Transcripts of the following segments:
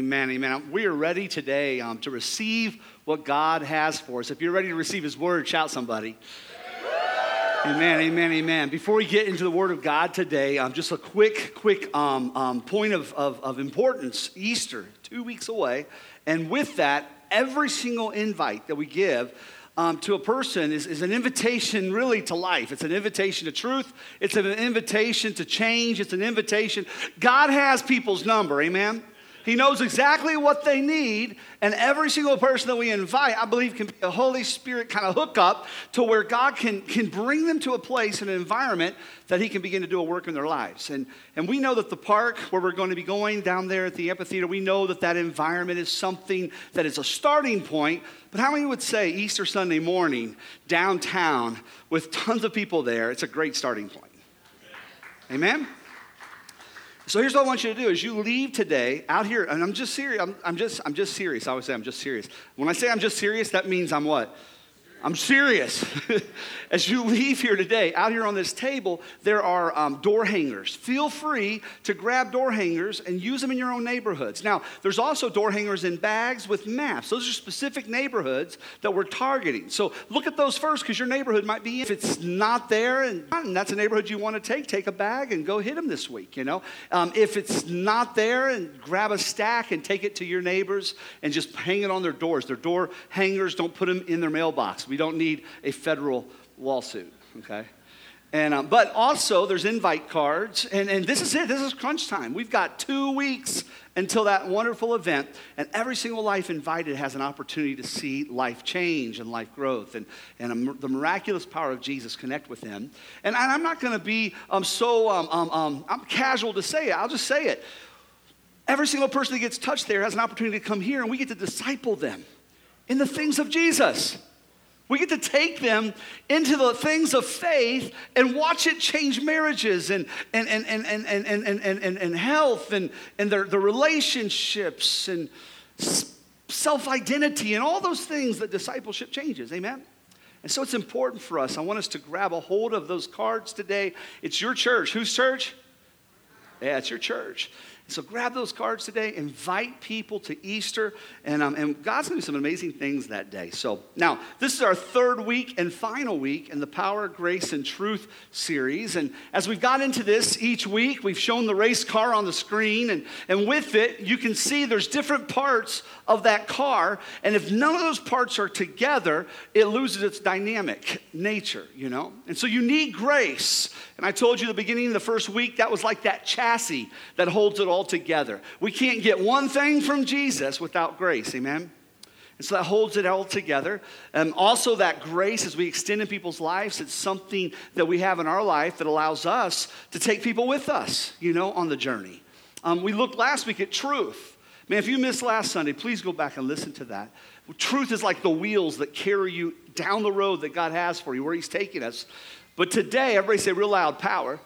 Amen. Amen. We are ready today um, to receive what God has for us. If you're ready to receive His word, shout somebody. Amen, amen, amen. Before we get into the Word of God today, um, just a quick, quick um, um, point of, of, of importance Easter, two weeks away. And with that, every single invite that we give um, to a person is, is an invitation really to life. It's an invitation to truth. It's an invitation to change. It's an invitation. God has people's number, amen? He knows exactly what they need, and every single person that we invite, I believe, can be a Holy Spirit kind of hookup to where God can, can bring them to a place, and an environment that He can begin to do a work in their lives. And, and we know that the park where we're going to be going down there at the amphitheater, we know that that environment is something that is a starting point. But how many would say Easter Sunday morning, downtown, with tons of people there, it's a great starting point? Amen? So here's what I want you to do: is you leave today out here, and I'm just serious. I'm, I'm just, I'm just serious. I always say I'm just serious. When I say I'm just serious, that means I'm what? I'm serious. As you leave here today, out here on this table, there are um, door hangers. Feel free to grab door hangers and use them in your own neighborhoods. Now, there's also door hangers in bags with maps. Those are specific neighborhoods that we're targeting. So look at those first because your neighborhood might be, if it's not there and, and, that's a neighborhood you want to take, take a bag and go hit them this week, you know. Um, if it's not there, and grab a stack and take it to your neighbors and just hang it on their doors. Their door hangers, don't put them in their mailbox. We don't need a federal lawsuit, okay? And, um, but also, there's invite cards, and, and this is it. This is crunch time. We've got two weeks until that wonderful event, and every single life invited has an opportunity to see life change and life growth and, and a, the miraculous power of Jesus connect with them. And, I, I'm not going to be um, so um, um, um, I'm casual to say it, I'll just say it. Every single person that gets touched there has an opportunity to come here, and we get to disciple them in the things of Jesus. We get to take them into the things of faith and watch it change marriages and, and, and, and, and, and, and, and, and, and health and, and their, their relationships and self identity and all those things that discipleship changes. Amen? And so it's important for us. I want us to grab a hold of those cards today. It's your church. Whose church? Yeah, it's your church. So grab those cards today, invite people to Easter, and, um, and God's to do some amazing things that day. So now, this is our third week and final week in the Power, Grace, and Truth series. And as we've got into this each week, we've shown the race car on the screen, and, and with it, you can see there's different parts of that car. And if none of those parts are together, it loses its dynamic nature, you know? And so you need grace. And I told you the beginning of the first week, that was like that chassis that holds it all together. We can't get one thing from Jesus without grace, amen? And so that holds it all together. And also, that grace, as we extend in people's lives, it's something that we have in our life that allows us to take people with us, you know, on the journey. Um, we looked last week at truth. Man, if you missed last Sunday, please go back and listen to that. Truth is like the wheels that carry you down the road that God has for you, where He's taking us. But today, everybody say real loud power.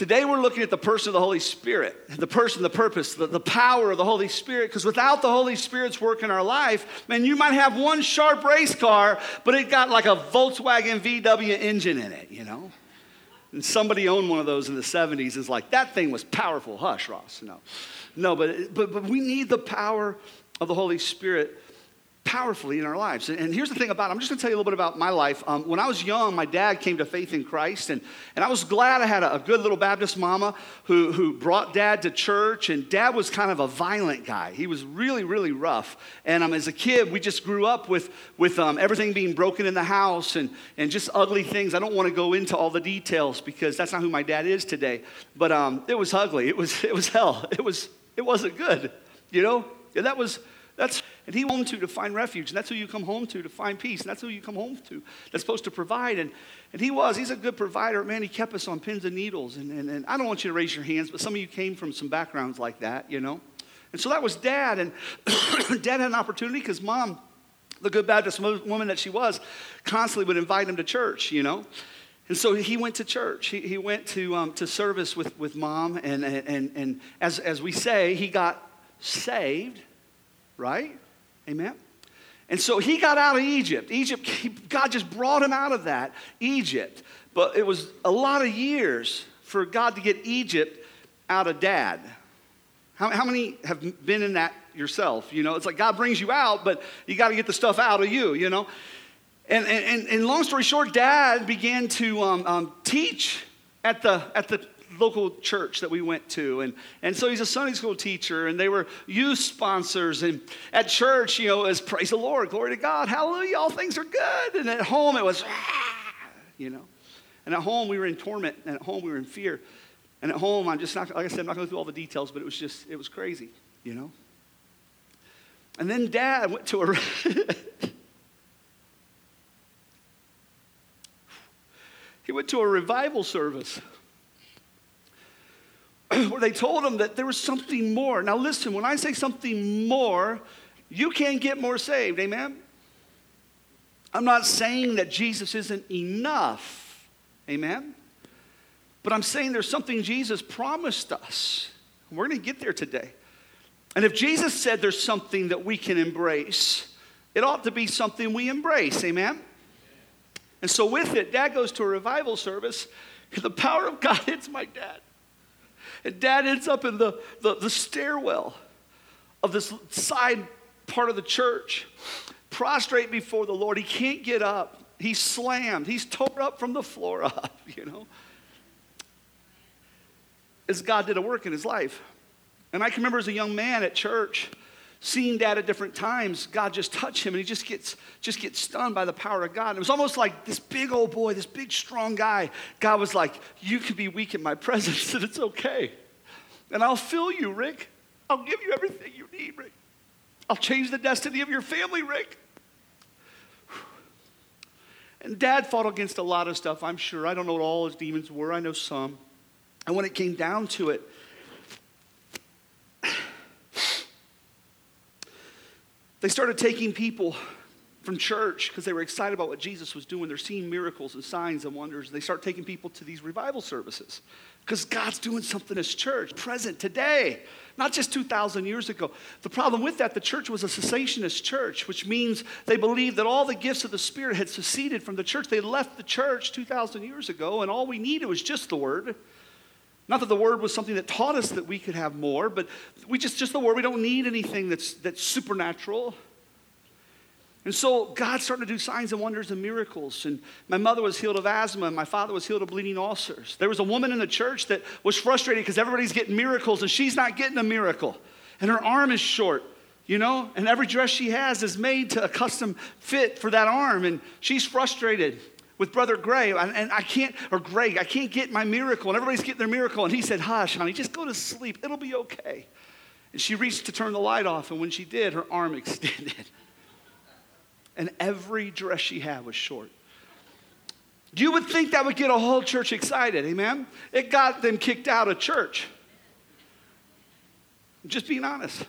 Today we're looking at the person of the Holy Spirit, the person, the purpose, the, the power of the Holy Spirit. Because without the Holy Spirit's work in our life, man, you might have one sharp race car, but it got like a Volkswagen VW engine in it, you know? And somebody owned one of those in the 70s is like, that thing was powerful. Hush, Ross. No. No, but, but, but we need the power of the Holy Spirit powerfully in our lives. And here's the thing about it. I'm just going to tell you a little bit about my life. Um, when I was young, my dad came to faith in Christ, and, and I was glad I had a, a, good little Baptist mama who, who brought dad to church. And dad was kind of a violent guy. He was really, really rough. And um, as a kid, we just grew up with, with um, everything being broken in the house and, and just ugly things. I don't want to go into all the details because that's not who my dad is today. But um, it was ugly. It was, it was hell. It, was, it wasn't good, you know? And that was that's and he home to to find refuge. And that's who you come home to to find peace. And that's who you come home to. That's supposed to provide. And and he was, he's a good provider. Man, he kept us on pins and needles. And, and, and I don't want you to raise your hands, but some of you came from some backgrounds like that, you know. And so that was dad. And dad had an opportunity because mom, the good Baptist woman that she was, constantly would invite him to church, you know. And so he went to church. He, he went to, um, to service with, with mom. And, and, and as, as we say, he got saved right? Amen? And so he got out of Egypt. Egypt, God just brought him out of that, Egypt. But it was a lot of years for God to get Egypt out of dad. How, how many have been in that yourself? You know, it's like God brings you out, but you got to get the stuff out of you, you know? And, and, and long story short, dad began to um, um, teach at the, at the local church that we went to. And, and so he's a Sunday school teacher, and they were youth sponsors. And at church, you know, as praise the Lord, glory to God, hallelujah, all things are good. And at home, it was, you know. And at home, we were in torment, and at home, we were in fear. And at home, I'm just not, like I said, I'm not going through all the details, but it was just, it was crazy, you know. And then dad went to a. he went to a revival service where they told him that there was something more. Now, listen, when I say something more, you can't get more saved. Amen? I'm not saying that Jesus isn't enough. Amen? But I'm saying there's something Jesus promised us. We're going to get there today. And if Jesus said there's something that we can embrace, it ought to be something we embrace. Amen? And so, with it, dad goes to a revival service, the power of God hits my dad. And dad ends up in the, the, the stairwell of this side part of the church, prostrate before the Lord. He can't get up. He's slammed. He's tore up from the floor up, you know. As God did a work in his life. And I can remember as a young man at church, seeing dad at different times, God just touched him and he just gets, just gets stunned by the power of God. And it was almost like this big old boy, this big strong guy. God was like, You can be weak in my presence and it's okay. And I'll fill you, Rick. I'll give you everything you need, Rick. I'll change the destiny of your family, Rick. And dad fought against a lot of stuff, I'm sure. I don't know what all his demons were, I know some. And when it came down to it, They started taking people from church because they were excited about what Jesus was doing. They're seeing miracles and signs and wonders. They start taking people to these revival services because God's doing something as church, present today, not just 2,000 years ago. The problem with that, the church was a cessationist church, which means they believed that all the gifts of the Spirit had seceded from the church. They left the church 2,000 years ago, and all we needed was just the Word. Not that the word was something that taught us that we could have more, but we just, just the word, we don't need anything that's, that's supernatural. And so God started to do signs and wonders and miracles. And my mother was healed of asthma, and my father was healed of bleeding ulcers. There was a woman in the church that was frustrated because everybody's getting miracles and she's not getting a miracle. And her arm is short, you know, and every dress she has is made to a custom fit for that arm. And she's frustrated with Brother Gray, and I can't, or Greg, I can't get my miracle, and everybody's getting their miracle. And he said, Hush, honey, just go to sleep. It'll be okay. And she reached to turn the light off, and when she did, her arm extended. and every dress she had was short. You would think that would get a whole church excited, amen? It got them kicked out of church. Just being honest.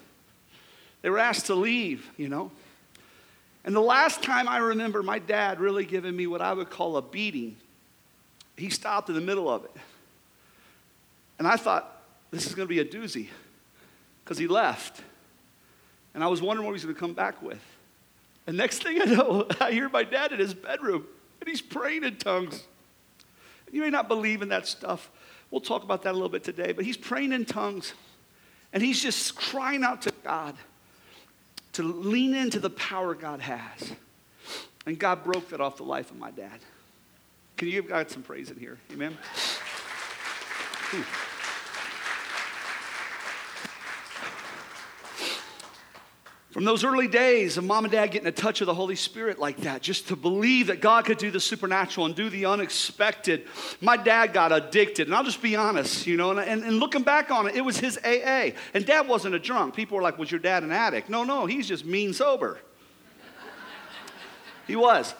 They were asked to leave, you know. And the last time I remember my dad really giving me what I would call a beating, he stopped in the middle of it. And I thought, this is going to be a doozy because he left. And I was wondering what he was going to come back with. And next thing I know, I hear my dad in his bedroom and he's praying in tongues. You may not believe in that stuff. We'll talk about that a little bit today, but he's praying in tongues and he's just crying out to God to lean into the power God has. And God broke that off the life of my dad. Can you give God some praise in here? Amen? Ooh. From those early days of mom and dad getting a touch of the Holy Spirit like that, just to believe that God could do the supernatural and do the unexpected, my dad got addicted. And I'll just be honest, you know, and, and, and looking back on it, it was his AA. And dad wasn't a drunk. People were like, Was your dad an addict? No, no, he's just mean sober. he was.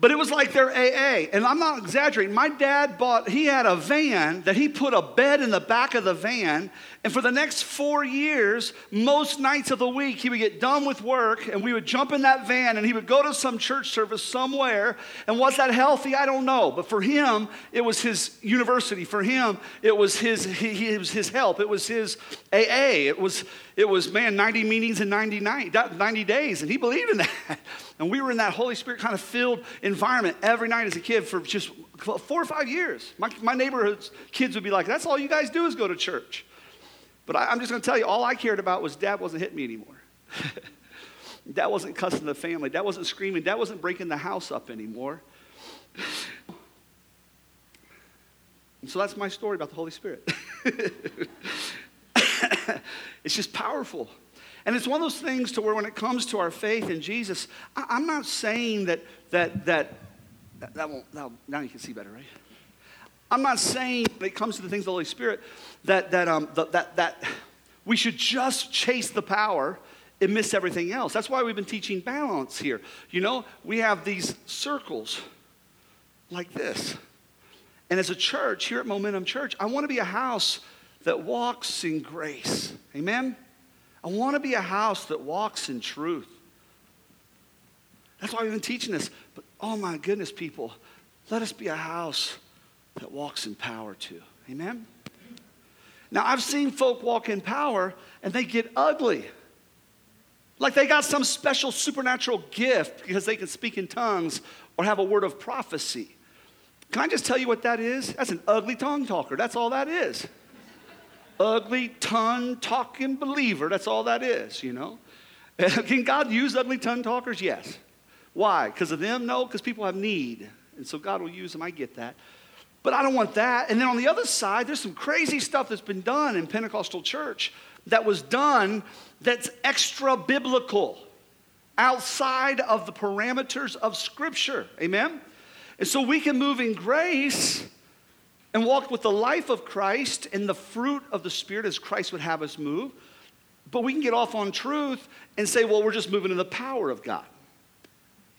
But it was like their AA. And I'm not exaggerating. My dad bought, he had a van that he put a bed in the back of the van. And for the next four years, most nights of the week, he would get done with work and we would jump in that van and he would go to some church service somewhere. And was that healthy? I don't know. But for him, it was his university. For him, it was his, he, it was his help. It was his AA. It was, it was, man, 90 meetings in 90, 90 days. And he believed in that. And we were in that Holy Spirit kind of filled environment every night as a kid for just four or five years. My, my neighborhood's kids would be like, that's all you guys do is go to church. But I, am just going to tell you, all I cared about was dad wasn't hitting me anymore. dad wasn't cussing the family. Dad wasn't screaming. Dad wasn't breaking the house up anymore. And so that's my story about the Holy Spirit. it's just powerful. And it's one of those things to where when it comes to our faith in Jesus, I, am not saying that, that, that, that, that won't, now, you can see better, right? I'm not saying when it comes to the things of the Holy Spirit that, that, um, that, that we should just chase the power and miss everything else. That's why we've been teaching balance here. You know, we have these circles like this. And as a church, here at Momentum Church, I want to be a house that walks in grace. Amen? I want to be a house that walks in truth. That's why we've been teaching this. But oh my goodness, people, let us be a house that walks in power too. Amen? Now, I've seen folk walk in power and they get ugly. Like they got some special supernatural gift because they can speak in tongues or have a word of prophecy. Can I just tell you what that is? That's an ugly tongue talker. That's all that is ugly, tongue talking believer. That's all that is, you know. Can God use ugly tongue talkers? Yes. Why? Because of them? No, because people have need. And so God will use them. I get that. But I don't want that. And then on the other side, there's some crazy stuff that's been done in Pentecostal church that was done that's extra biblical, outside of the parameters of Scripture. Amen? And so we can move in grace and walk with the life of Christ and the fruit of the Spirit as Christ would have us move. But we can get off on truth and say, well, we're just moving in the power of God.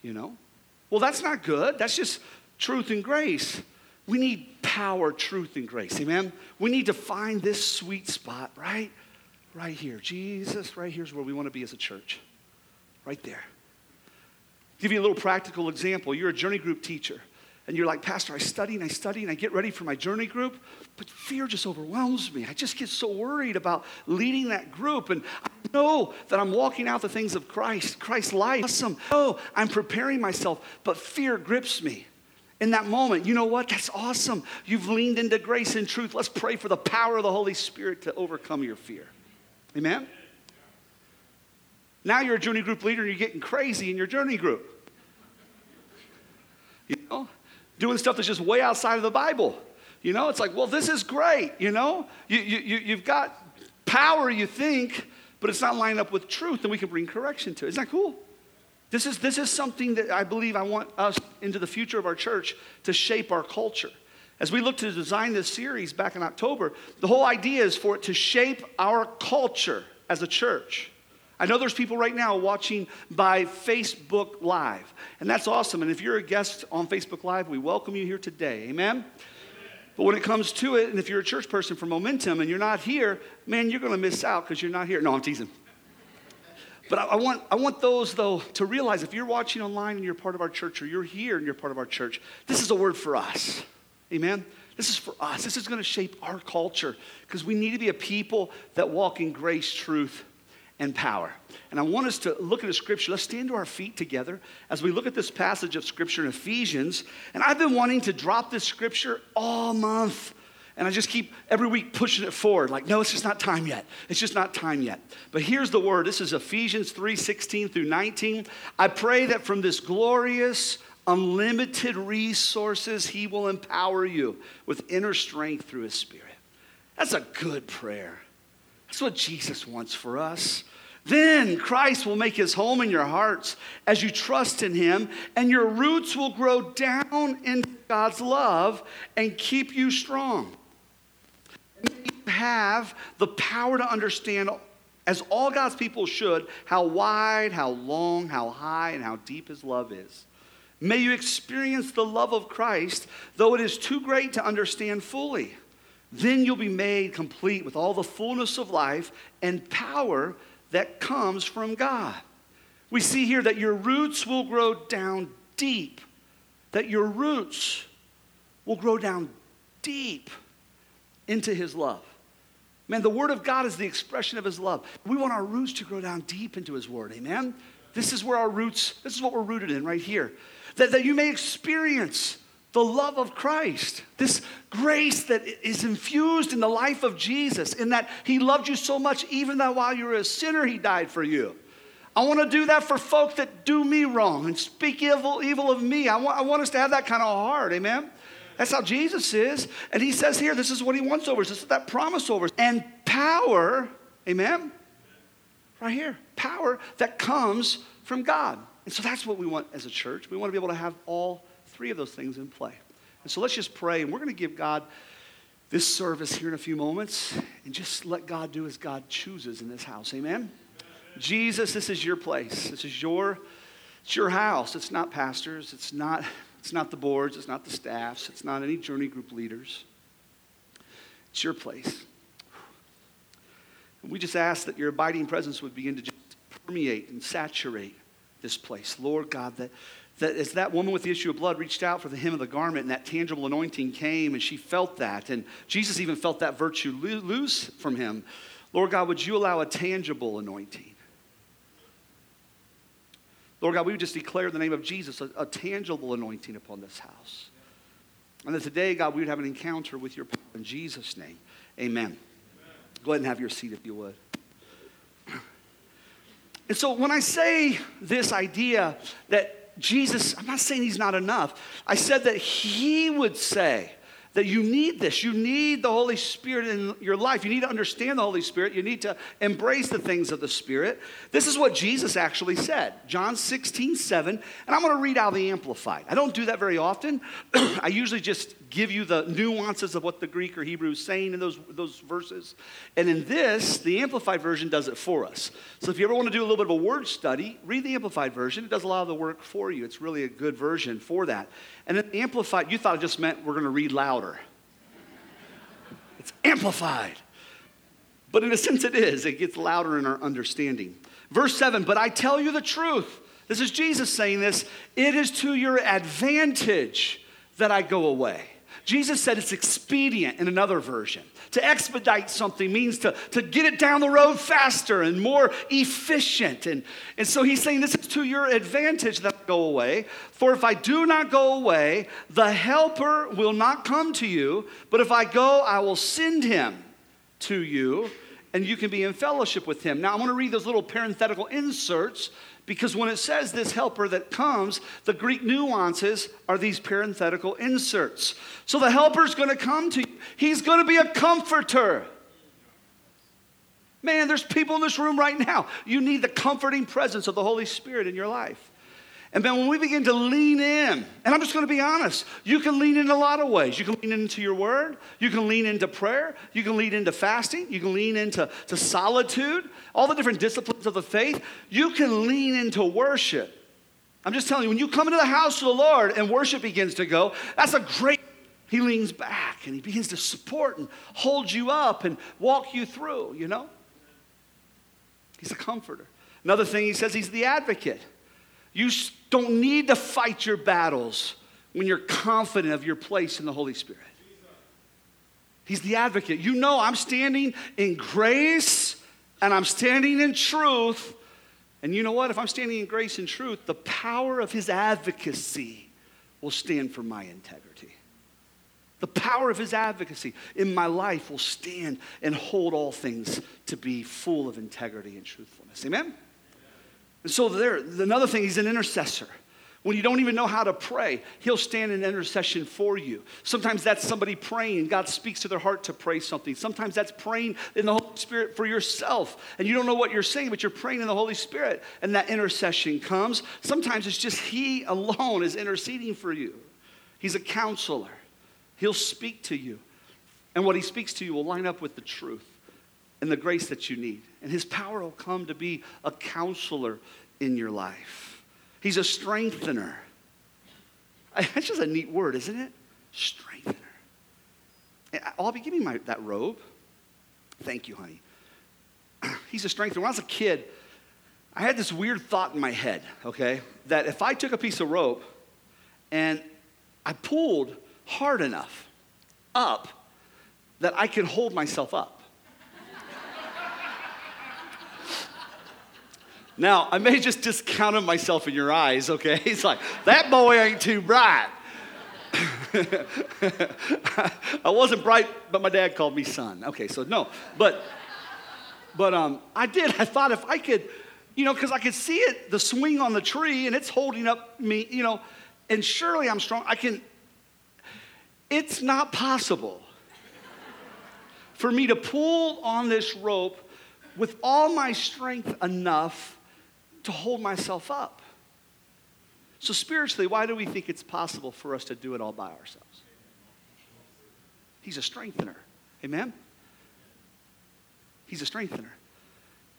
You know? Well, that's not good. That's just truth and grace. We need power, truth, and grace. Amen? We need to find this sweet spot, right? Right here. Jesus, right here's where we want to be as a church. Right there. Give you a little practical example. You're a journey group teacher and you're like, Pastor, I study and I study and I get ready for my journey group, but fear just overwhelms me. I just get so worried about leading that group. And I know that I'm walking out the things of Christ, Christ's life. Awesome. Oh, I'm preparing myself, but fear grips me. In that moment, you know what? That's awesome. You've leaned into grace and truth. Let's pray for the power of the Holy Spirit to overcome your fear. Amen? Now you're a journey group leader and you're getting crazy in your journey group. You know? Doing stuff that's just way outside of the Bible. You know, it's like, well, this is great. You know, you, you, you've got power, you think, but it's not lined up with truth, and we can bring correction to it. Isn't that cool? This is, this is something that I believe I want us into the future of our church to shape our culture. As we look to design this series back in October, the whole idea is for it to shape our culture as a church. I know there's people right now watching by Facebook Live, and that's awesome. And if you're a guest on Facebook Live, we welcome you here today. Amen? But when it comes to it, and if you're a church person for momentum and you're not here, man, you're going to miss out because you're not here. No, I'm teasing. But I, I, want, I want those, though, to realize if you're watching online and you're part of our church, or you're here and you're part of our church, this is a word for us. Amen? This is for us. This is going to shape our culture because we need to be a people that walk in grace, truth, and power. And I want us to look at a scripture. Let's stand to our feet together as we look at this passage of scripture in Ephesians. And I've been wanting to drop this scripture all month. And I just keep every week pushing it forward. Like, no, it's just not time yet. It's just not time yet. But here's the word. This is Ephesians 3 16 through 19. I pray that from this glorious, unlimited resources, he will empower you with inner strength through his spirit. That's a good prayer. That's what Jesus wants for us. Then Christ will make his home in your hearts as you trust in him, and your roots will grow down into God's love and keep you strong. And you have the power to understand, as all God's people should, how wide, how long, how high, and how deep his love is. May you experience the love of Christ, though it is too great to understand fully. Then you'll be made complete with all the fullness of life and power that comes from God. We see here that your roots will grow down deep, that your roots will grow down deep into His love. Man, the Word of God is the expression of His love. We want our roots to grow down deep into His Word. Amen? This is where our roots, this is what we're rooted in right here. That, that you may experience the love of Christ, this grace that is infused in the life of Jesus, in that He loved you so much, even that while you were a sinner, He died for you. I want to do that for folk that do me wrong and speak evil, evil of me. I want, I want us to have that kind of heart, amen? That's how Jesus is. And He says here, this is what He wants over us, this is that promise over us. And power, amen? Right here, power that comes from God. And so that's what we want as a church. We want to be able to have all three of those things in play. And so let's just pray, and we're going to give God this service here in a few moments and just let God do as God chooses in this house. Amen? Jesus, this is your place. This is your, it's your house. It's not pastors. It's not, it's not the boards. It's not the staffs. It's not any journey group leaders. It's your place. And we just ask that your abiding presence would begin to just permeate and saturate this place. Lord God, that that as that woman with the issue of blood reached out for the hem of the garment and that tangible anointing came and she felt that and jesus even felt that virtue loose from him lord god would you allow a tangible anointing? Lord god we would just declare the name of jesus a, a tangible anointing upon this house. And that today god we would have an encounter with your power in jesus name. Amen, amen. go ahead and have your seat if you would. And so when i say this idea that Jesus, I'm not saying he's not enough. I said that he would say that you need this. You need the Holy Spirit in your life. You need to understand the Holy Spirit. You need to embrace the things of the Spirit. This is what Jesus actually said John 16, 7. And I'm going to read out the Amplified. I don't do that very often. I usually just give you the nuances of what the Greek or Hebrew is saying in those, those verses. And in this, the Amplified version does it for us. So if you ever want to do a little bit of a word study, read the Amplified version. It does a lot of the work for you. It's really a good version for that. And then Amplified, you thought it just meant we're going to read louder. It's amplified. But in a sense, it is. It gets louder in our understanding. Verse 7 But I tell you the truth. This is Jesus saying this. It is to your advantage that I go away. Jesus said it's expedient in another version. To expedite something means to, to get it down the road faster and more efficient. And, and so he's saying this is to your advantage that I go away. For if I do not go away, the helper will not come to you. But if I go, I will send him to you, and you can be in fellowship with him. Now, I'm going to read those little parenthetical inserts because when it says this helper that comes, the Greek nuances are these parenthetical inserts. So the helper's going to come to you, he's going to be a comforter. Man, there's people in this room right now. You need the comforting presence of the Holy Spirit in your life. And then when we begin to lean in, and I'm just going to be honest, you can lean in a lot of ways. You can lean into your word, you can lean into prayer, you can lean into fasting, you can lean into to solitude, all the different disciplines of the faith. You can lean into worship. I'm just telling you, when you come into the house of the Lord and worship begins to go, that's a great. He leans back and he begins to support and hold you up and walk you through, you know? He's a comforter. Another thing he says, he's the advocate. You don't need to fight your battles when you're confident of your place in the Holy Spirit. He's the advocate. You know, I'm standing in grace and I'm standing in truth. And you know what? If I'm standing in grace and truth, the power of his advocacy will stand for my integrity. The power of his advocacy in my life will stand and hold all things to be full of integrity and truthfulness. Amen? And so there, another thing, he's an intercessor. When you don't even know how to pray, he'll stand in intercession for you. Sometimes that's somebody praying. God speaks to their heart to pray something. Sometimes that's praying in the Holy Spirit for yourself. And you don't know what you're saying, but you're praying in the Holy Spirit. And that intercession comes. Sometimes it's just he alone is interceding for you. He's a counselor. He'll speak to you. And what he speaks to you will line up with the truth and the grace that you need. And his power will come to be a counselor in your life. He's a strengthener. That's just a neat word, isn't it? Strengthener. I'll be giving my, that robe. Thank you, honey. He's a strengthener. When I was a kid, I had this weird thought in my head, okay, that if I took a piece of rope and I pulled hard enough up, that I could hold myself up. Now, I may just discounted myself in your eyes, okay? He's like, that boy ain't too bright. I wasn't bright, but my dad called me son. Okay, so no, but but um, I did. I thought if I could, you know, because I could see it, the swing on the tree, and it's holding up me, you know, and surely I'm strong. I can. It's not possible for me to pull on this rope with all my strength enough to hold myself up. So, spiritually, why do we think it's possible for us to do it all by ourselves? He's a strengthener. Amen? He's a strengthener.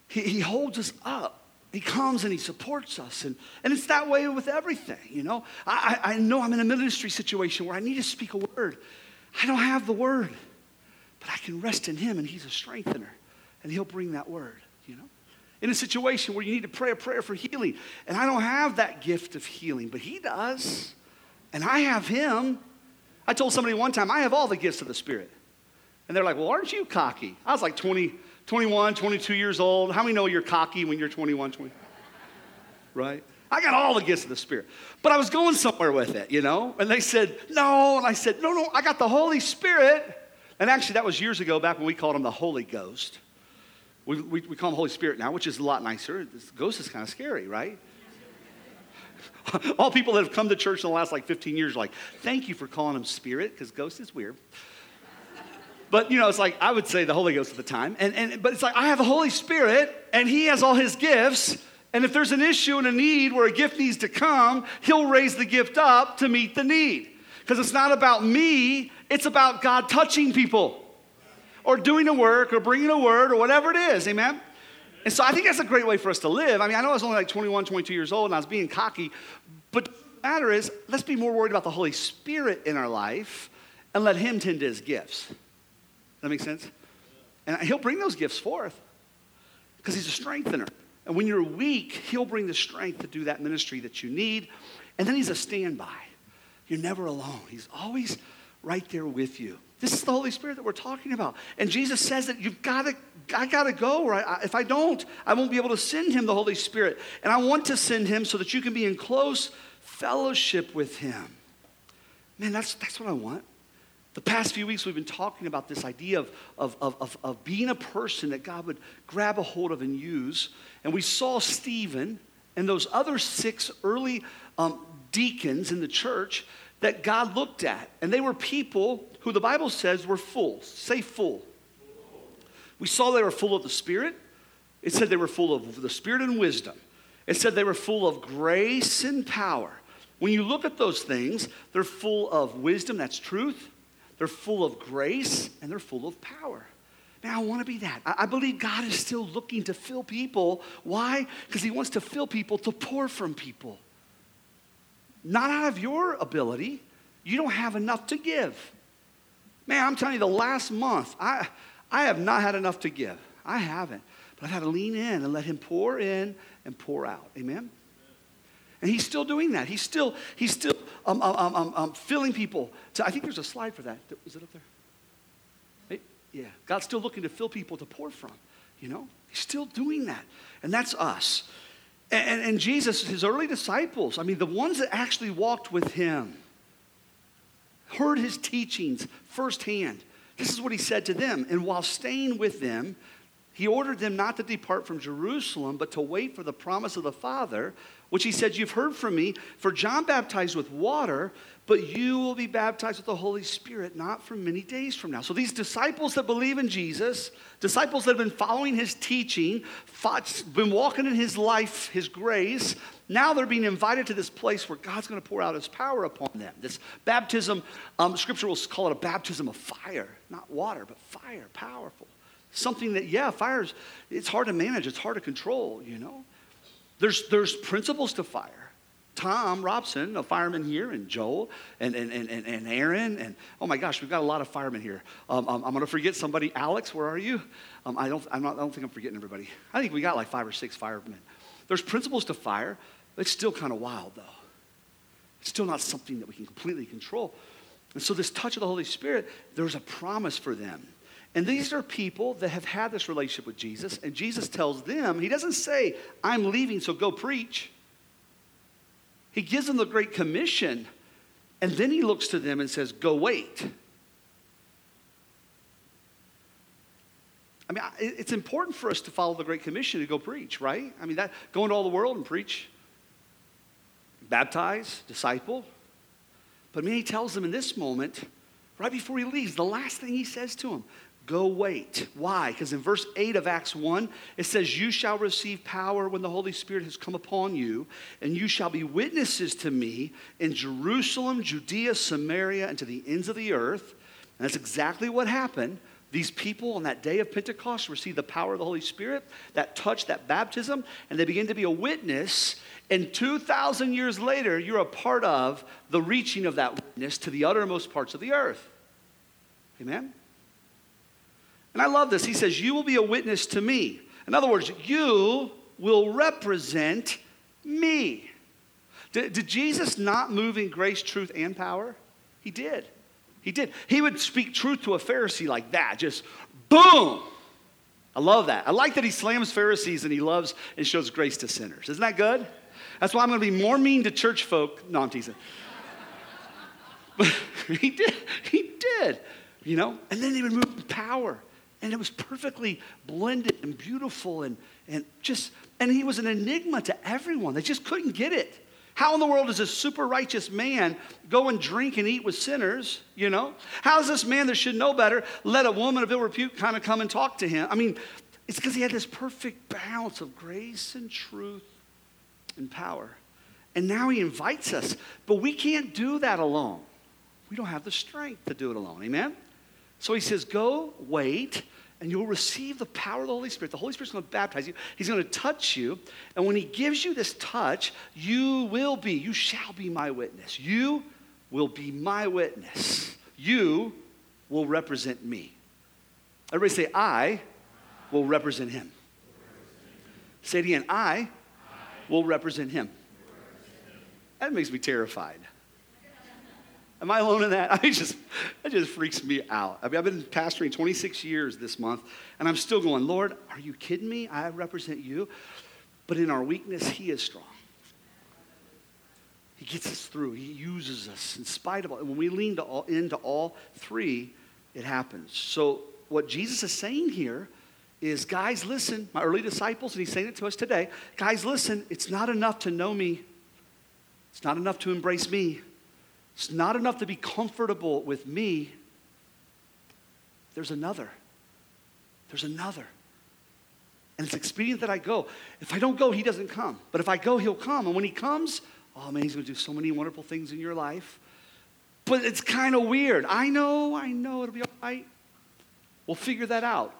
He, he holds us up. He comes and he supports us. And, and it's that way with everything, you know. I, I know I'm in a ministry situation where I need to speak a word. I don't have the word, but I can rest in him and he's a strengthener. And he'll bring that word, you know in a situation where you need to pray a prayer for healing. And I don't have that gift of healing, but He does. And I have Him. I told somebody one time, I have all the gifts of the Spirit. And they're like, well, aren't you cocky? I was like 20, 21, 22 years old. How many know you're cocky when you're 21, 20? Right? I got all the gifts of the Spirit. But I was going somewhere with it, you know? And they said, no. And I said, no, no, I got the Holy Spirit. And actually, that was years ago, back when we called him the Holy Ghost. We, we, we call him Holy Spirit now, which is a lot nicer. This ghost is kind of scary, right? All people that have come to church in the last like 15 years are like, thank you for calling him Spirit, because ghost is weird. But you know, it's like I would say the Holy Ghost at the time. And, and but it's like I have the Holy Spirit and he has all his gifts. And if there's an issue and a need where a gift needs to come, he'll raise the gift up to meet the need. Because it's not about me, it's about God touching people or doing a work or bringing a word or whatever it is. Amen? And so I think that's a great way for us to live. I mean, I know I was only like 21, 22 years old and I was being cocky, but the matter is, let's be more worried about the Holy Spirit in our life and let Him tend to His gifts. Does that makes sense? And He'll bring those gifts forth because He's a strengthener. And when you're weak, He'll bring the strength to do that ministry that you need. And then He's a standby. You're never alone, He's always right there with you. This is the Holy Spirit that we're talking about. And Jesus says that you've got to, I got to go. Right? If I don't, I won't be able to send him the Holy Spirit. And I want to send him so that you can be in close fellowship with him. Man, that's, that's what I want. The past few weeks, we've been talking about this idea of, of, of, of, of being a person that God would grab a hold of and use. And we saw Stephen and those other six early um, deacons in the church that God looked at. And they were people who the Bible says were full. Say full. We saw they were full of the Spirit. It said they were full of the Spirit and wisdom. It said they were full of grace and power. When you look at those things, they're full of wisdom, that's truth. They're full of grace, and they're full of power. Now, I want to be that. I believe God is still looking to fill people. Why? Because He wants to fill people to pour from people. Not out of your ability. You don't have enough to give. Man, I'm telling you, the last month, I, I have not had enough to give. I haven't. But I've had to lean in and let Him pour in and pour out. Amen? And He's still doing that. He's still, he's still um, um, um, um, filling people. To, I think there's a slide for that. Is it up there? yeah. God's still looking to fill people to pour from. You know? He's still doing that. And that's us. And, and, Jesus, his early disciples, I mean, the ones that actually walked with Him, heard his teachings firsthand. This is what he said to them. And while staying with them, he ordered them not to depart from Jerusalem, but to wait for the promise of the Father, which he said, You've heard from me. For John baptized with water, but you will be baptized with the Holy Spirit not for many days from now. So these disciples that believe in Jesus, disciples that have been following his teaching, fought, been walking in his life, his grace, now they're being invited to this place where God's going to pour out his power upon them. This baptism, um, scripture will call it a baptism of fire, not water, but fire, powerful. Something that, yeah, fire's, it's hard to manage, it's hard to control, you know. There's, there's principles to fire. Tom Robson, a fireman here, and Joel, and, and, and, and Aaron, and oh my gosh, we've got a lot of firemen here. Um, um, I'm going to forget somebody. Alex, where are you? Um, I, don't, I'm not, I don't think I'm forgetting everybody. I think we got like five or six firemen. There's principles to fire. It's still kind of wild, though. It's still not something that we can completely control. And so, this touch of the Holy Spirit, there's a promise for them. And these are people that have had this relationship with Jesus, and Jesus tells them, He doesn't say, I'm leaving, so go preach. He gives them the Great Commission, And then he looks to them and says, Go wait. I mean, it's important for us to follow the Great Commission to go preach, right? I mean, that go into all the world and preach, baptize, disciple. But I mean, he tells them in this moment, right before he leaves, the last thing he says to them, go wait. Why? Because in verse 8 of Acts 1, it says, You shall receive power when the Holy Spirit has come upon you, and you shall be witnesses to me in Jerusalem, Judea, Samaria, and to the ends of the earth. And that's exactly what happened. These people on that day of Pentecost received the power of the Holy Spirit, that touch, that baptism, and they begin to be a witness. And 2,000 years later, you're a part of the reaching of that witness to the uttermost parts of the earth. Amen? And I love this. He says, You will be a witness to me. In other words, you will represent me. Did, did Jesus not move in grace, truth, and power? He did. He did. He would speak truth to a Pharisee like that, just boom. I love that. I like that he slams Pharisees and he loves and shows grace to sinners. Isn't that good? That's why I'm going to be more mean to church folk. No, I'm teasing. But he did. He did. You know? And then he would move with power. And it was perfectly blended and beautiful and, and just, and he was an enigma to everyone. They just couldn't get it. How in the world does a super righteous man go and drink and eat with sinners? You know? How does this man that should know better let a woman of ill repute kind of come and talk to him? I mean, it's because he had this perfect balance of grace and truth and power. And now he invites us, but we can't do that alone. We don't have the strength to do it alone. Amen? So he says, Go, wait, and you'll receive the power of the Holy Spirit. The Holy Spirit's going to baptize you. He's going to touch you. And when He gives you this touch, you will be, you shall be my witness. You will be my witness. You will represent me. Everybody say, I will represent Him. Say it again, I will represent Him. That makes me terrified. Am I alone in that? I just, that just freaks me out. I mean, I've been pastoring 26 years this month, and I'm still going, Lord, are you kidding me? I represent you. But in our weakness, He is strong. He gets us through. He uses us in spite of all. And when we lean to all, into all three, it happens. So, what Jesus is saying here is, guys, listen, my early disciples, and He's saying it to us today. Guys, listen, it's not enough to know me, it's not enough to embrace me. It's not enough to be comfortable with me. There's another. There's another. And it's expedient that I go. If I don't go, he doesn't come. But if I go, he'll come. And when he comes, oh man, he's going to do so many wonderful things in your life. But it's kind of weird. I know, I know, it'll be all right. We'll figure that out.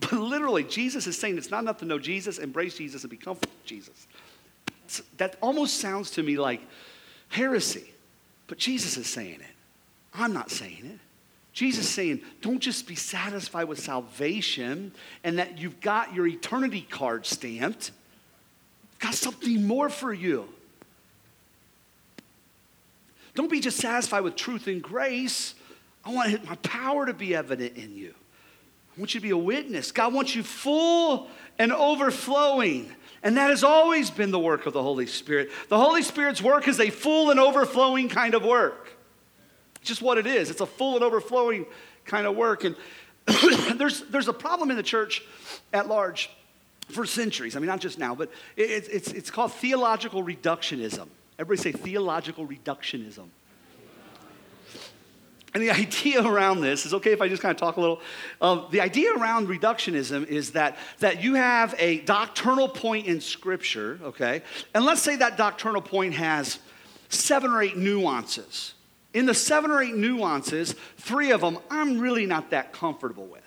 But literally, Jesus is saying it's not enough to know Jesus, embrace Jesus, and be comfortable with Jesus. That almost sounds to me like heresy. But Jesus is saying it. I'm not saying it. Jesus is saying, don't just be satisfied with salvation and that you've got your eternity card stamped. got something more for you. Don't be just satisfied with truth and grace. I want my power to be evident in you. I want you to be a witness. God wants you full and overflowing. And that has always been the work of the Holy Spirit. The Holy Spirit's work is a full and overflowing kind of work. It's just what it is. It's a full and overflowing kind of work. And there's, there's a problem in the church at large for centuries. I mean, not just now, but it, it's, it's called theological reductionism. Everybody say theological reductionism. And the idea around this is okay if I just kind of talk a little. Um, the idea around reductionism is that, that you have a doctrinal point in Scripture, okay? And let's say that doctrinal point has seven or eight nuances. In the seven or eight nuances, three of them I'm really not that comfortable with.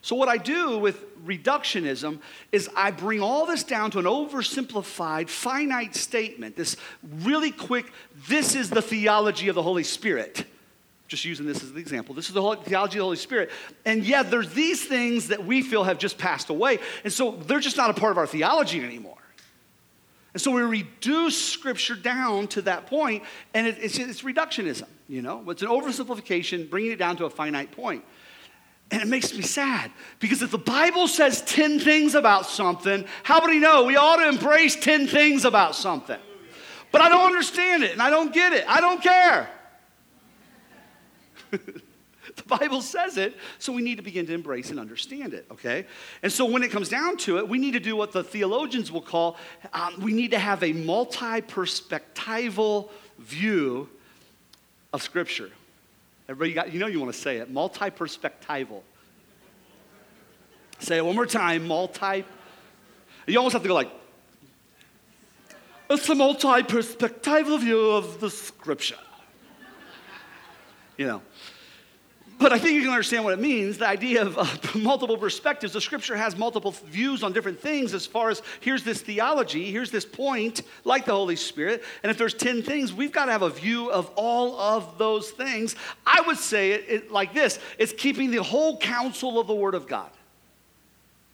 So, what I do with reductionism is I bring all this down to an oversimplified, finite statement. This really quick, this is the theology of the Holy Spirit just using this as an example. This is the theology of the Holy Spirit. And yet, there's these things that we feel have just passed away. And so they're just not a part of our theology anymore. And so we reduce Scripture down to that point, and it, it's, it's reductionism, you know? It's an oversimplification, bringing it down to a finite point. And it makes me sad because if the Bible says 10 things about something, how many know we ought to embrace 10 things about something? But I don't understand it and I don't get it. I don't care. the Bible says it, so we need to begin to embrace and understand it, okay? And so when it comes down to it, we need to do what the theologians will call um, we need to have a multi perspectival view of Scripture. Everybody got, you know you want to say it, multi perspectival. Say it one more time, multi. You almost have to go like, it's a multi perspectival view of the Scripture. You know. But I think you can understand what it means the idea of uh, multiple perspectives. The scripture has multiple views on different things as far as here's this theology, here's this point, like the Holy Spirit. And if there's 10 things, we've got to have a view of all of those things. I would say it, it like this it's keeping the whole counsel of the Word of God.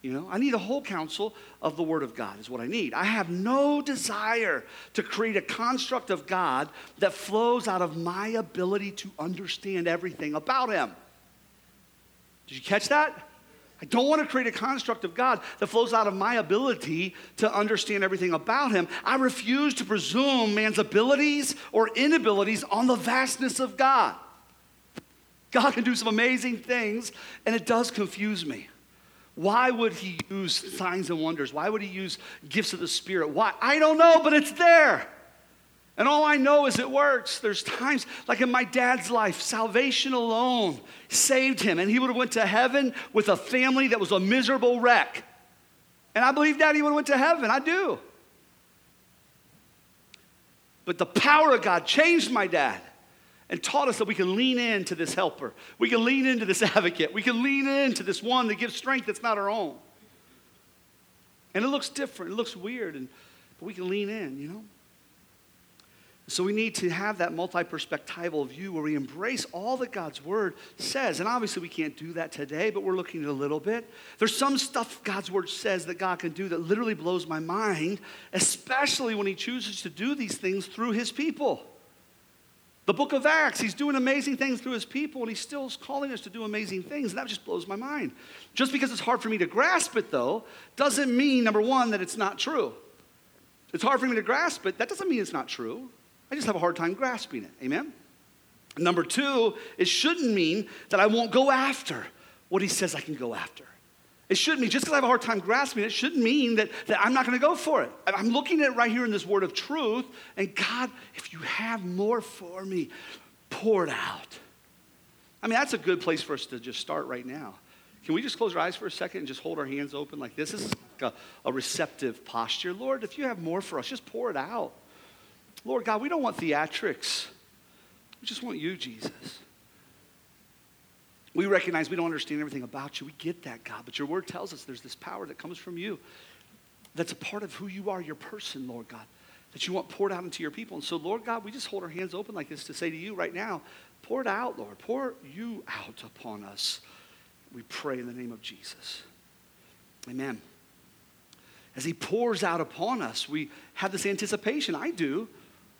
You know, I need a whole counsel of the Word of God, is what I need. I have no desire to create a construct of God that flows out of my ability to understand everything about Him. Did you catch that? I don't want to create a construct of God that flows out of my ability to understand everything about Him. I refuse to presume man's abilities or inabilities on the vastness of God. God can do some amazing things, and it does confuse me. Why would he use signs and wonders? Why would he use gifts of the Spirit? Why? I don't know, but it's there. And all I know is it works. There's times, like in my dad's life, salvation alone saved him, and he would have went to heaven with a family that was a miserable wreck. And I believe daddy would have went to heaven. I do. But the power of God changed my dad and taught us that we can lean into this helper. We can lean into this advocate. We can lean into this one that gives strength that's not our own. And it looks different, it looks weird, and, but we can lean in, you know? So we need to have that multi-perspectival view where we embrace all that God's word says. And obviously we can't do that today, but we're looking at a little bit. There's some stuff God's word says that God can do that literally blows my mind, especially when he chooses to do these things through his people. The book of Acts, he's doing amazing things through his people, and he's still calling us to do amazing things. And that just blows my mind. Just because it's hard for me to grasp it, though, doesn't mean, number one, that it's not true. It's hard for me to grasp it. That doesn't mean it's not true. I just have a hard time grasping it. Amen? Number two, it shouldn't mean that I won't go after what he says I can go after. It shouldn't mean, just because I have a hard time grasping it, shouldn't mean that, that I'm not going to go for it. I'm looking at it right here in this word of truth, and God, if you have more for me, pour it out. I mean, that's a good place for us to just start right now. Can we just close our eyes for a second and just hold our hands open like this? This is like a, a receptive posture. Lord, if you have more for us, just pour it out. Lord God, we don't want theatrics. We just want you, Jesus. We recognize we don't understand everything about you. We get that, God. But your word tells us there's this power that comes from you that's a part of who you are, your person, Lord God, that you want poured out into your people. And so, Lord God, we just hold our hands open like this to say to you right now, pour it out, Lord. Pour you out upon us. We pray in the name of Jesus. Amen. As he pours out upon us, we have this anticipation, I do,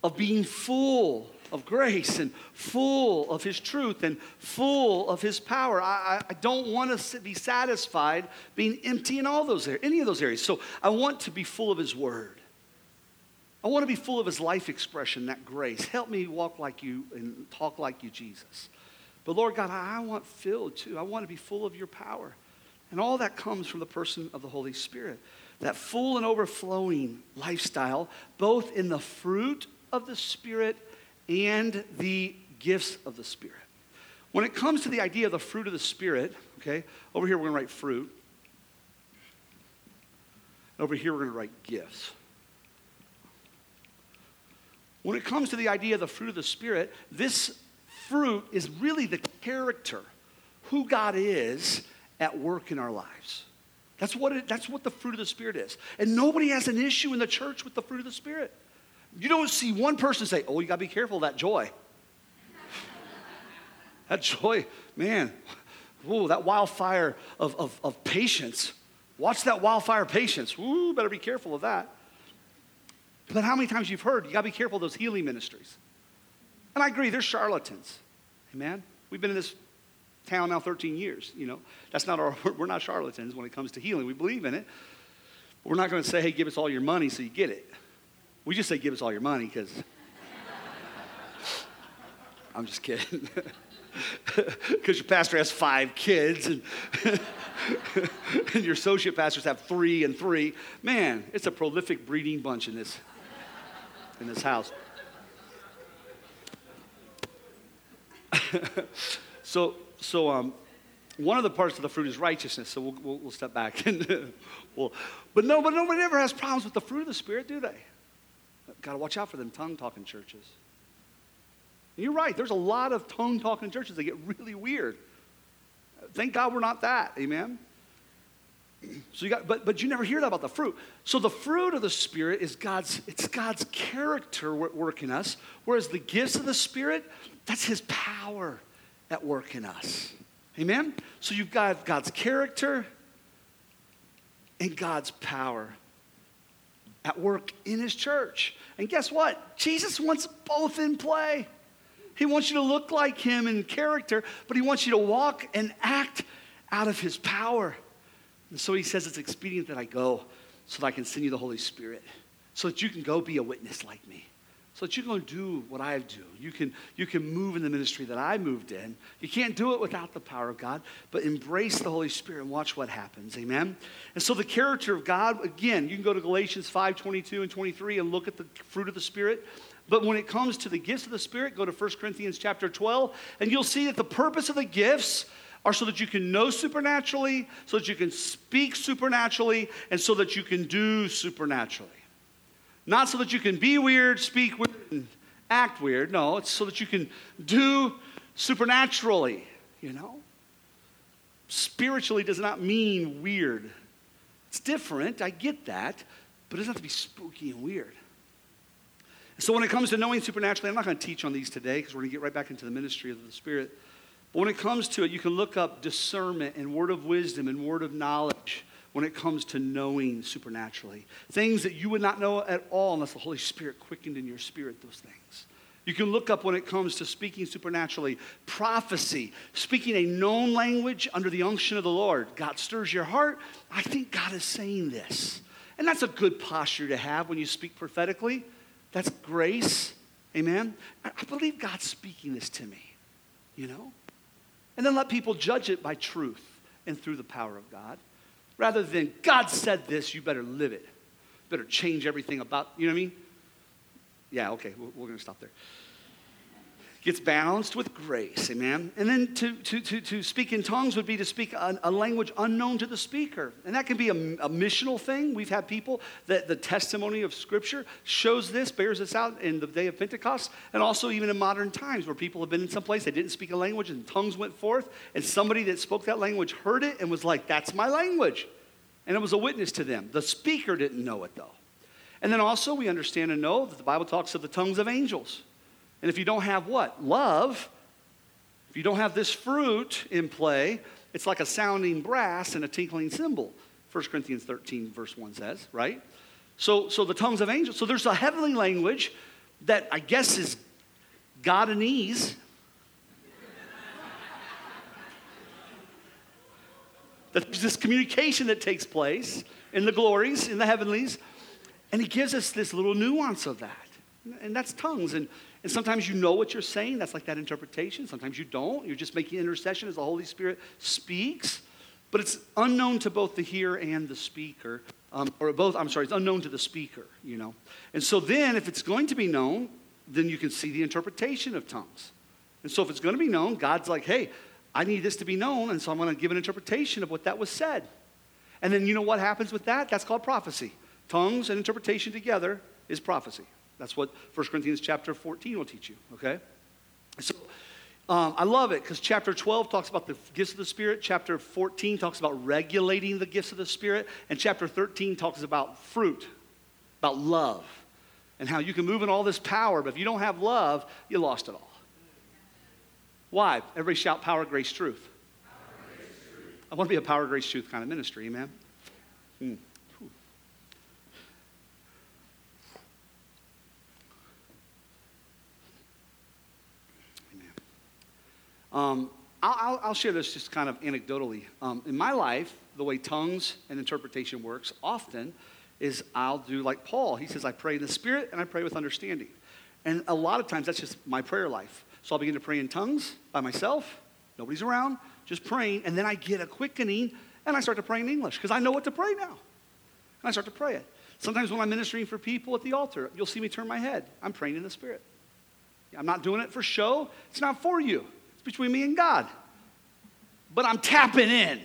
of being full of grace and full of his truth and full of his power. I, I don't want to be satisfied being empty in all those areas, any of those areas. So I want to be full of his word. I want to be full of his life expression, that grace. Help me walk like you and talk like you, Jesus. But Lord God, I want filled too. I want to be full of your power. And all that comes from the person of the Holy Spirit. That full and overflowing lifestyle, both in the fruit of the Spirit and the gifts of the Spirit. When it comes to the idea of the fruit of the Spirit, okay, over here we're going to write fruit. Over here we're going to write gifts. When it comes to the idea of the fruit of the Spirit, this fruit is really the character, who God is at work in our lives. That's what, it, that's what the fruit of the Spirit is. And nobody has an issue in the church with the fruit of the Spirit. You don't see one person say, Oh, you got to be careful of that joy. that joy, man, ooh, that wildfire of, of, of patience. Watch that wildfire patience. Ooh, better be careful of that. But how many times you've heard, you got to be careful of those healing ministries. And I agree, they're charlatans. Amen? We've been in this town now 13 years. You know, that's not our, we're not charlatans when it comes to healing. We believe in it. But we're not going to say, hey, give us all your money so you get it. We just say, give us all your money because I'm just kidding. Because your pastor has five kids and, and your associate pastors have three and three. Man, it's a prolific breeding bunch in this, in this house. so, so um, one of the parts of the fruit is righteousness. So we'll, we'll, we'll step back and we'll, but no, but nobody ever has problems with the fruit of the spirit, do they? Got to watch out for them tongue talking churches. You're right. There's a lot of tongue talking churches that get really weird. Thank God we're not that. Amen. So you got, but but you never hear that about the fruit. So the fruit of the Spirit is God's. It's God's character at work in us. Whereas the gifts of the Spirit, that's His power at work in us. Amen. So you've got God's character and God's power at work in His church. And guess what? Jesus wants both in play. He wants you to look like him in character, but he wants you to walk and act out of his power. And so he says it's expedient that I go so that I can send you the Holy Spirit, so that you can go be a witness like me, so that you can do what I do. You can, you can move in the ministry that I moved in. You can't do it without the power of God, but embrace the Holy Spirit and watch what happens. Amen? And so the character of God, again, you can go to Galatians 5 22 and 23 and look at the fruit of the Spirit. But when it comes to the gifts of the Spirit, go to 1 Corinthians chapter 12, and you'll see that the purpose of the gifts are so that you can know supernaturally, so that you can speak supernaturally, and so that you can do supernaturally. Not so that you can be weird, speak weird, and act weird. No, it's so that you can do supernaturally, you know? Spiritually does not mean weird. It's different, I get that, but it doesn't have to be spooky and weird. So, when it comes to knowing supernaturally, I'm not going to teach on these today because we're going to get right back into the ministry of the Spirit. But when it comes to it, you can look up discernment and word of wisdom and word of knowledge when it comes to knowing supernaturally. Things that you would not know at all unless the Holy Spirit quickened in your spirit those things. You can look up when it comes to speaking supernaturally, prophecy, speaking a known language under the unction of the Lord. God stirs your heart. I think God is saying this. And that's a good posture to have when you speak prophetically. That's grace. Amen. I believe God's speaking this to me, you know? And then let people judge it by truth and through the power of God. Rather than, God said this, you better live it. Better change everything about, you know what I mean? Yeah, okay, we're, we're going to stop there gets balanced with grace, amen? And then to, to, to, to speak in tongues would be to speak a, a language unknown to the speaker. And that can be a, a, missional thing. We've had people that the testimony of Scripture shows this, bears this out in the day of Pentecost, and also even in modern times where people have been in some place, they didn't speak a language, and tongues went forth, and somebody that spoke that language heard it and was like, that's my language. And it was a witness to them. The speaker didn't know it, though. And then also, we understand and know that the Bible talks of the tongues of angels. And if you don't have what? Love, if you don't have this fruit in play, it's like a sounding brass and a tinkling cymbal. 1 Corinthians 13, verse 1 says, right? So, so the tongues of angels. So there's a heavenly language that I guess is Godinese. There's this communication that takes place in the glories, in the heavenlies, and he gives us this little nuance of that. And that's tongues. And and sometimes you know what you're saying. That's like that interpretation. Sometimes you don't. You're just making intercession as the Holy Spirit speaks. But it's unknown to both the hearer and the speaker. Um, or both, I'm sorry, it's unknown to the speaker, you know. And so then, if it's going to be known, then you can see the interpretation of tongues. And so if it's going to be known, God's like, hey, I need this to be known, and so I'm going to give an interpretation of what that was said. And then you know what happens with that? That's called prophecy. Tongues and interpretation together is prophecy. That's what 1 Corinthians chapter 14 will teach you, okay? So um, I love it because chapter 12 talks about the gifts of the Spirit, chapter 14 talks about regulating the gifts of the Spirit, and chapter 13 talks about fruit, about love, and how you can move in all this power, but if you don't have love, you lost it all. Why? Everybody shout power, grace, truth. Power, grace, truth. I want to be a power, grace, truth kind of ministry, amen? Hmm. Um, I'll, I'll, share this just kind of anecdotally. Um, in my life, the way tongues and interpretation works often is I'll do like Paul. He says, I pray in the Spirit and I pray with understanding. And a lot of times that's just my prayer life. So I'll begin to pray in tongues by myself, nobody's around, just praying, and then I get a quickening and I start to pray in English because I know what to pray now. And I start to pray it. Sometimes when I'm ministering for people at the altar, you'll see me turn my head. I'm praying in the Spirit. I'm not doing it for show, it's not for you, between me and God. But I'm tapping in.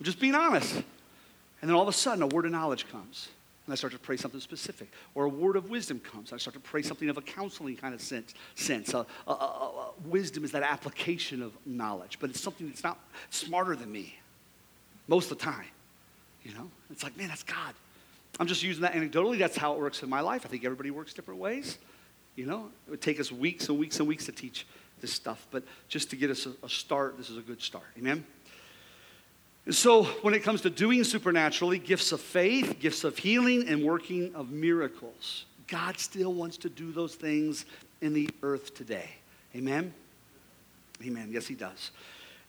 I'm just being honest. And then all of a sudden, a word of knowledge comes. And I start to pray something specific. Or a word of wisdom comes. I start to pray something of a counseling kind of sense. sense. Uh, uh, uh, wisdom is that application of knowledge, but it's something that's not smarter than me most of the time. You know? It's like, man, that's God. I'm just using that anecdotally. That's how it works in my life. I think everybody works different ways. You know, it would take us weeks and weeks and weeks to teach this stuff, but just to get us a, start, this is a good start. Amen? And so, when it comes to doing supernaturally, gifts of faith, gifts of healing, and working of miracles, God still wants to do those things in the earth today. Amen? Amen. Yes, He does.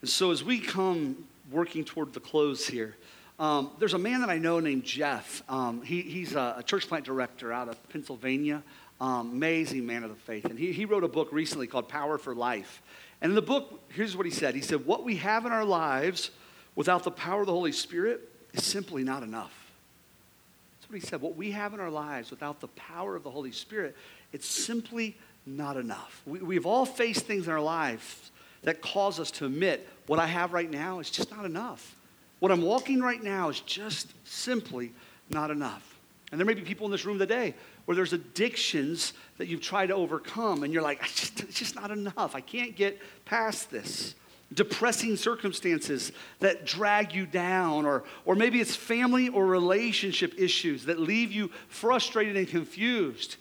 And so, as we come working toward the close here, um, there's a man that I know named Jeff. Um, he, he's a, a, church plant director out of Pennsylvania. Um, amazing man of the faith. And he, he wrote a book recently called Power for Life. And in the book, here's what he said He said, What we have in our lives without the power of the Holy Spirit is simply not enough. That's what he said. What we have in our lives without the power of the Holy Spirit, it's simply not enough. We, we've all faced things in our lives that cause us to admit what I have right now is just not enough. What I'm walking right now is just simply not enough. And there may be people in this room today where there's addictions that you've tried to overcome, and you're like, just, it's just not enough. I can't get past this depressing circumstances that drag you down, or, or maybe it's family or relationship issues that leave you frustrated and confused.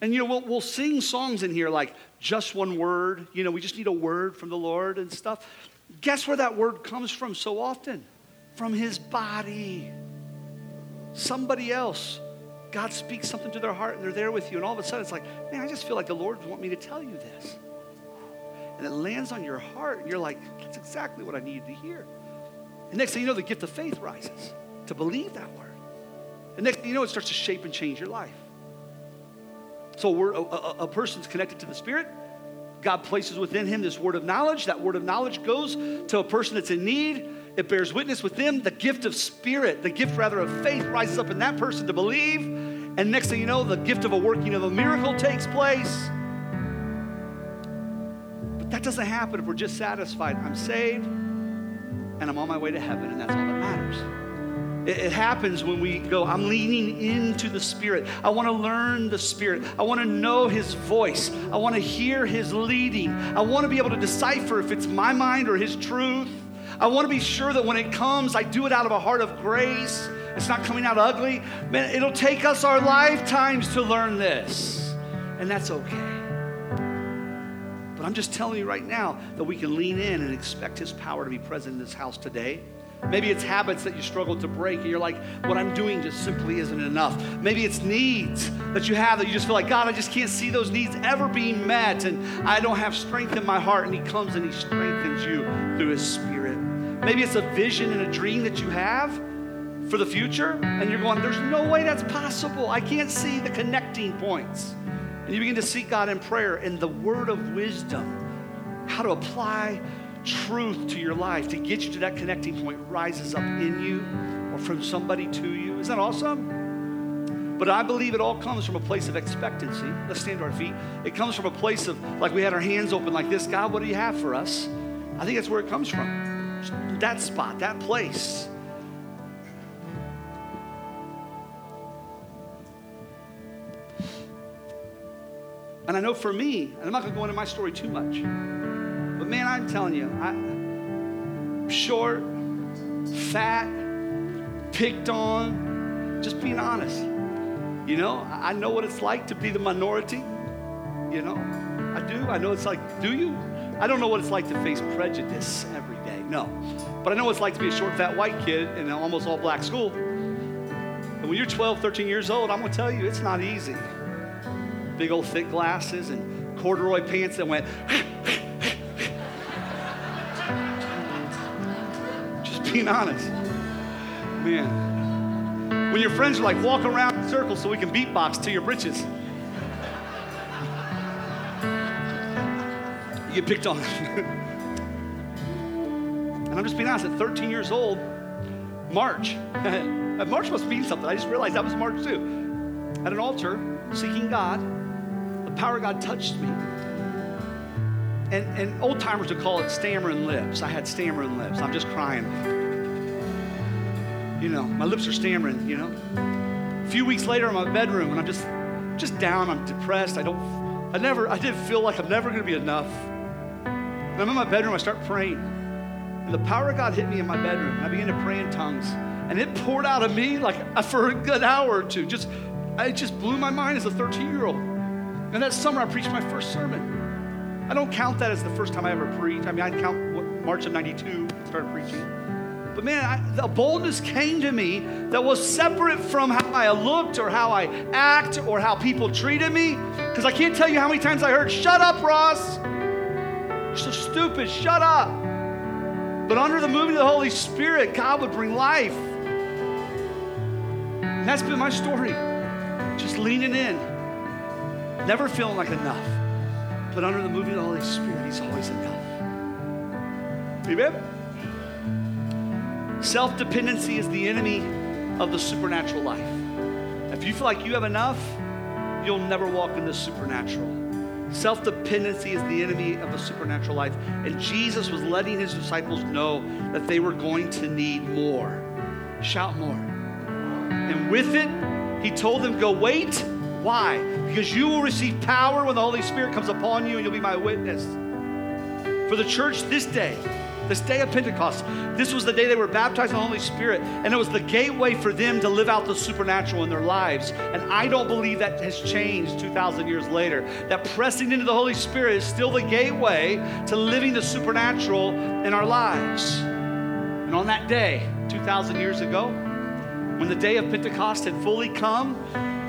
And you know, we'll, we'll sing songs in here like just one word, you know, we just need a word from the Lord and stuff. Guess where that word comes from so often? From his body. Somebody else. God speaks something to their heart and they're there with you, and all of a sudden it's like, man, I just feel like the Lord want me to tell you this and it lands on your heart, and you're like, that's exactly what I needed to hear. And next thing you know, the gift of faith rises to believe that word. And next thing you know, it starts to shape and change your life. So a, a, a person's connected to the Spirit. God places within him this word of knowledge. That word of knowledge goes to a person that's in need. It bears witness with them. The gift of spirit, the gift rather of faith, rises up in that person to believe. And next thing you know, the gift of a working of a miracle takes place. But that doesn't happen if we're just satisfied. I'm saved and I'm on my way to heaven, and that's all that matters. It, it happens when we go, I'm leaning into the Spirit. I want to learn the Spirit. I want to know His voice. I want to hear His leading. I want to be able to decipher if it's my mind or His truth. I want to be sure that when it comes, I do it out of a heart of grace. It's not coming out ugly. Man, it'll take us our lifetimes to learn this, and that's okay. But I'm just telling you right now that we can lean in and expect His power to be present in this house today. Maybe it's habits that you struggle to break, and you're like, what I'm doing just simply isn't enough. Maybe it's needs that you have that you just feel like, God, I just can't see those needs ever being met, and I don't have strength in my heart. And He comes and He strengthens you through His Spirit. Maybe it's a vision and a dream that you have for the future, and you're going, there's no way that's possible. I can't see the connecting points. And you begin to seek God in prayer and the word of wisdom, how to apply truth to your life to get you to that connecting point rises up in you or from somebody to you. Isn't that awesome? But I believe it all comes from a place of expectancy. Let's stand to our feet. It comes from a place of, like we had our hands open like this God, what do you have for us? I think that's where it comes from. That spot, that place. And I know for me, and I'm not going to go into my story too much, but man, I'm telling you, I'm short, fat, picked on, just being honest. You know, I know what it's like to be the minority. You know, I do. I know it's like, do you? I don't know what it's like to face prejudice every day. No. But I know what it's like to be a short, fat white kid in an almost all black school. And when you're 12, 13 years old, I'm going to tell you, it's not easy big old thick glasses and corduroy pants that went. Just being honest. Man. When your friends are like, walk around in circles so we can beatbox to your britches. You get picked on. and I'm just being honest, at 13 years old, March. March must mean something. I just realized that was March too. At an altar, seeking God, power of God touched me. And, and old timers would call it stammering lips. I had stammering lips. I'm just crying. You know, my lips are stammering, you know. A few weeks later in my bedroom, and I'm just just down, I'm depressed. I don't I never I didn't feel like I'm never gonna be enough. And I'm in my bedroom, I start praying. And the power of God hit me in my bedroom. And I began to pray in tongues. And it poured out of me like for a good hour or two. Just it just blew my mind as a 13-year-old. And that summer I preached my first sermon. I don't count that as the first time I ever preached. I mean, I count March of 92, started preaching. But man, I, the boldness came to me that was separate from how I looked or how I act or how people treated me. Because I can't tell you how many times I heard, shut up, Ross. You're so stupid, shut up. But under the moving of the Holy Spirit, God would bring life. And that's been my story. Just leaning in, never feeling like enough. But under the moving of the Holy Spirit, He's always enough. Amen? Self dependency is the enemy of the supernatural life. If you feel like you have enough, you'll never walk in the supernatural. Self dependency is the enemy of the supernatural life. And Jesus was letting his disciples know that they were going to need more. Shout more. And with it, he told them, Go wait. Why? Because you will receive power when the Holy Spirit comes upon you and you'll be my witness. For the church this day, this day of Pentecost, this was the day they were baptized in the Holy Spirit, and it was the gateway for them to live out the supernatural in their lives. And I don't believe that has changed 2,000 years later. That pressing into the Holy Spirit is still the gateway to living the supernatural in our lives. And on that day, 2,000 years ago, when the day of Pentecost had fully come,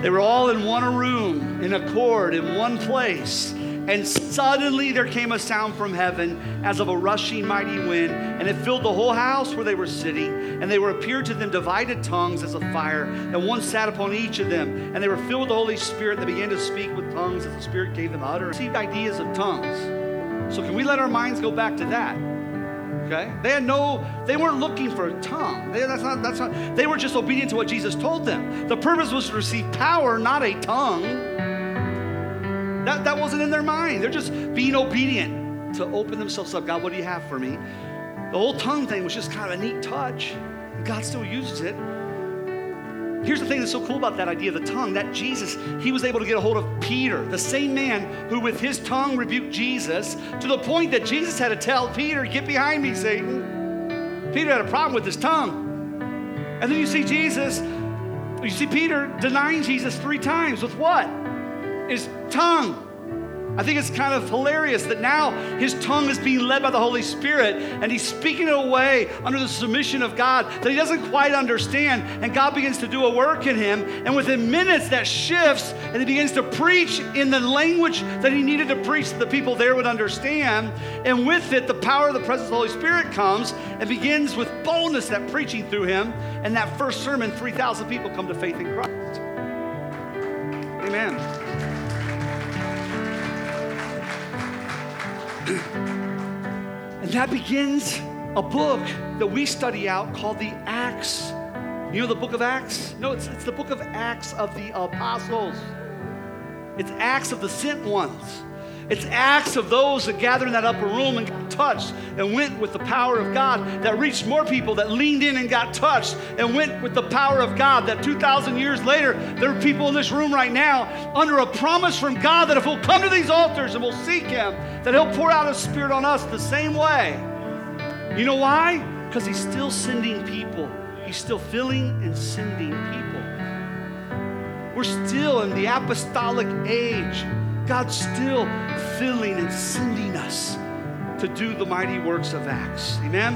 they were all in one room, in accord, in one place. And suddenly there came a sound from heaven as of a rushing mighty wind, and it filled the whole house where they were sitting. And they were appeared to them divided tongues as a fire, and one sat upon each of them. And they were filled with the Holy Spirit, and they began to speak with tongues as the Spirit gave them utterance. Received ideas of tongues. So can we let our minds go back to that? Okay? They had no, they weren't looking for a tongue. They, that's not, that's not, they were just obedient to what Jesus told them. The purpose was to receive power, not a tongue. That, that wasn't in their mind. They're just being obedient to open themselves up. God, what do you have for me? The whole tongue thing was just kind of a neat touch. God still uses it. Here's the thing that's so cool about that idea of the tongue that Jesus, he was able to get a hold of Peter, the same man who with his tongue rebuked Jesus, to the point that Jesus had to tell Peter, Get behind me, Satan. Peter had a problem with his tongue. And then you see Jesus, you see Peter denying Jesus three times with what? his tongue. I think it's kind of hilarious that now his tongue is being led by the Holy Spirit and he's speaking it away under the submission of God that he doesn't quite understand. And God begins to do a work in him. And within minutes, that shifts and he begins to preach in the language that he needed to preach that the people there would understand. And with it, the power of the presence of the Holy Spirit comes and begins with boldness that preaching through him. And that first sermon, 3,000 people come to faith in Christ. Amen. And that begins a book that we study out called the Acts. You know the book of Acts? No, it's, it's the book of Acts of the Apostles. It's Acts of the sent ones. It's acts of those that gather in that upper room and touched and went with the power of God that reached more people that leaned in and got touched and went with the power of God that 2,000 years later, there are people in this room right now under a promise from God that if we'll come to these altars and we'll seek Him, that He'll pour out His Spirit on us the same way. You know why? Because He's still sending people, He's still filling and sending people. We're still in the apostolic age. God's still filling and sending us to do the mighty works of Acts. Amen?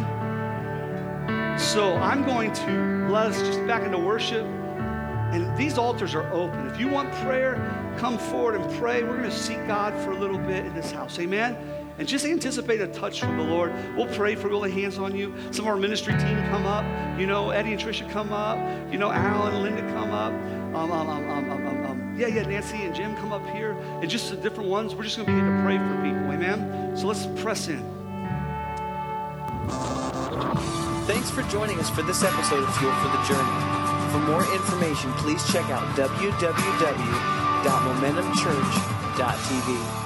So I'm going to let us just back into worship. And these altars are open. If you want prayer, come forward and pray. We're going to seek God for a little bit in this house. Amen? and just anticipate a touch from the Lord. We'll pray for, we'll hands on you. Some of our ministry team come up. You know, Eddie and Trisha come up. You know, Alan and Linda come up. Um, um, um, um, um, yeah, yeah, Nancy and Jim come up here. And just the different ones. We're just going to begin to pray for people. Amen? So let's press in. Thanks for joining us for this episode of Fuel for the Journey. For more information, please check out www.momentumchurch.tv.